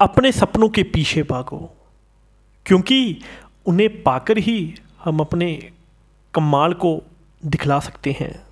अपने सपनों के पीछे भागो, क्योंकि उन्हें पाकर ही हम अपने कमाल को दिखला सकते हैं।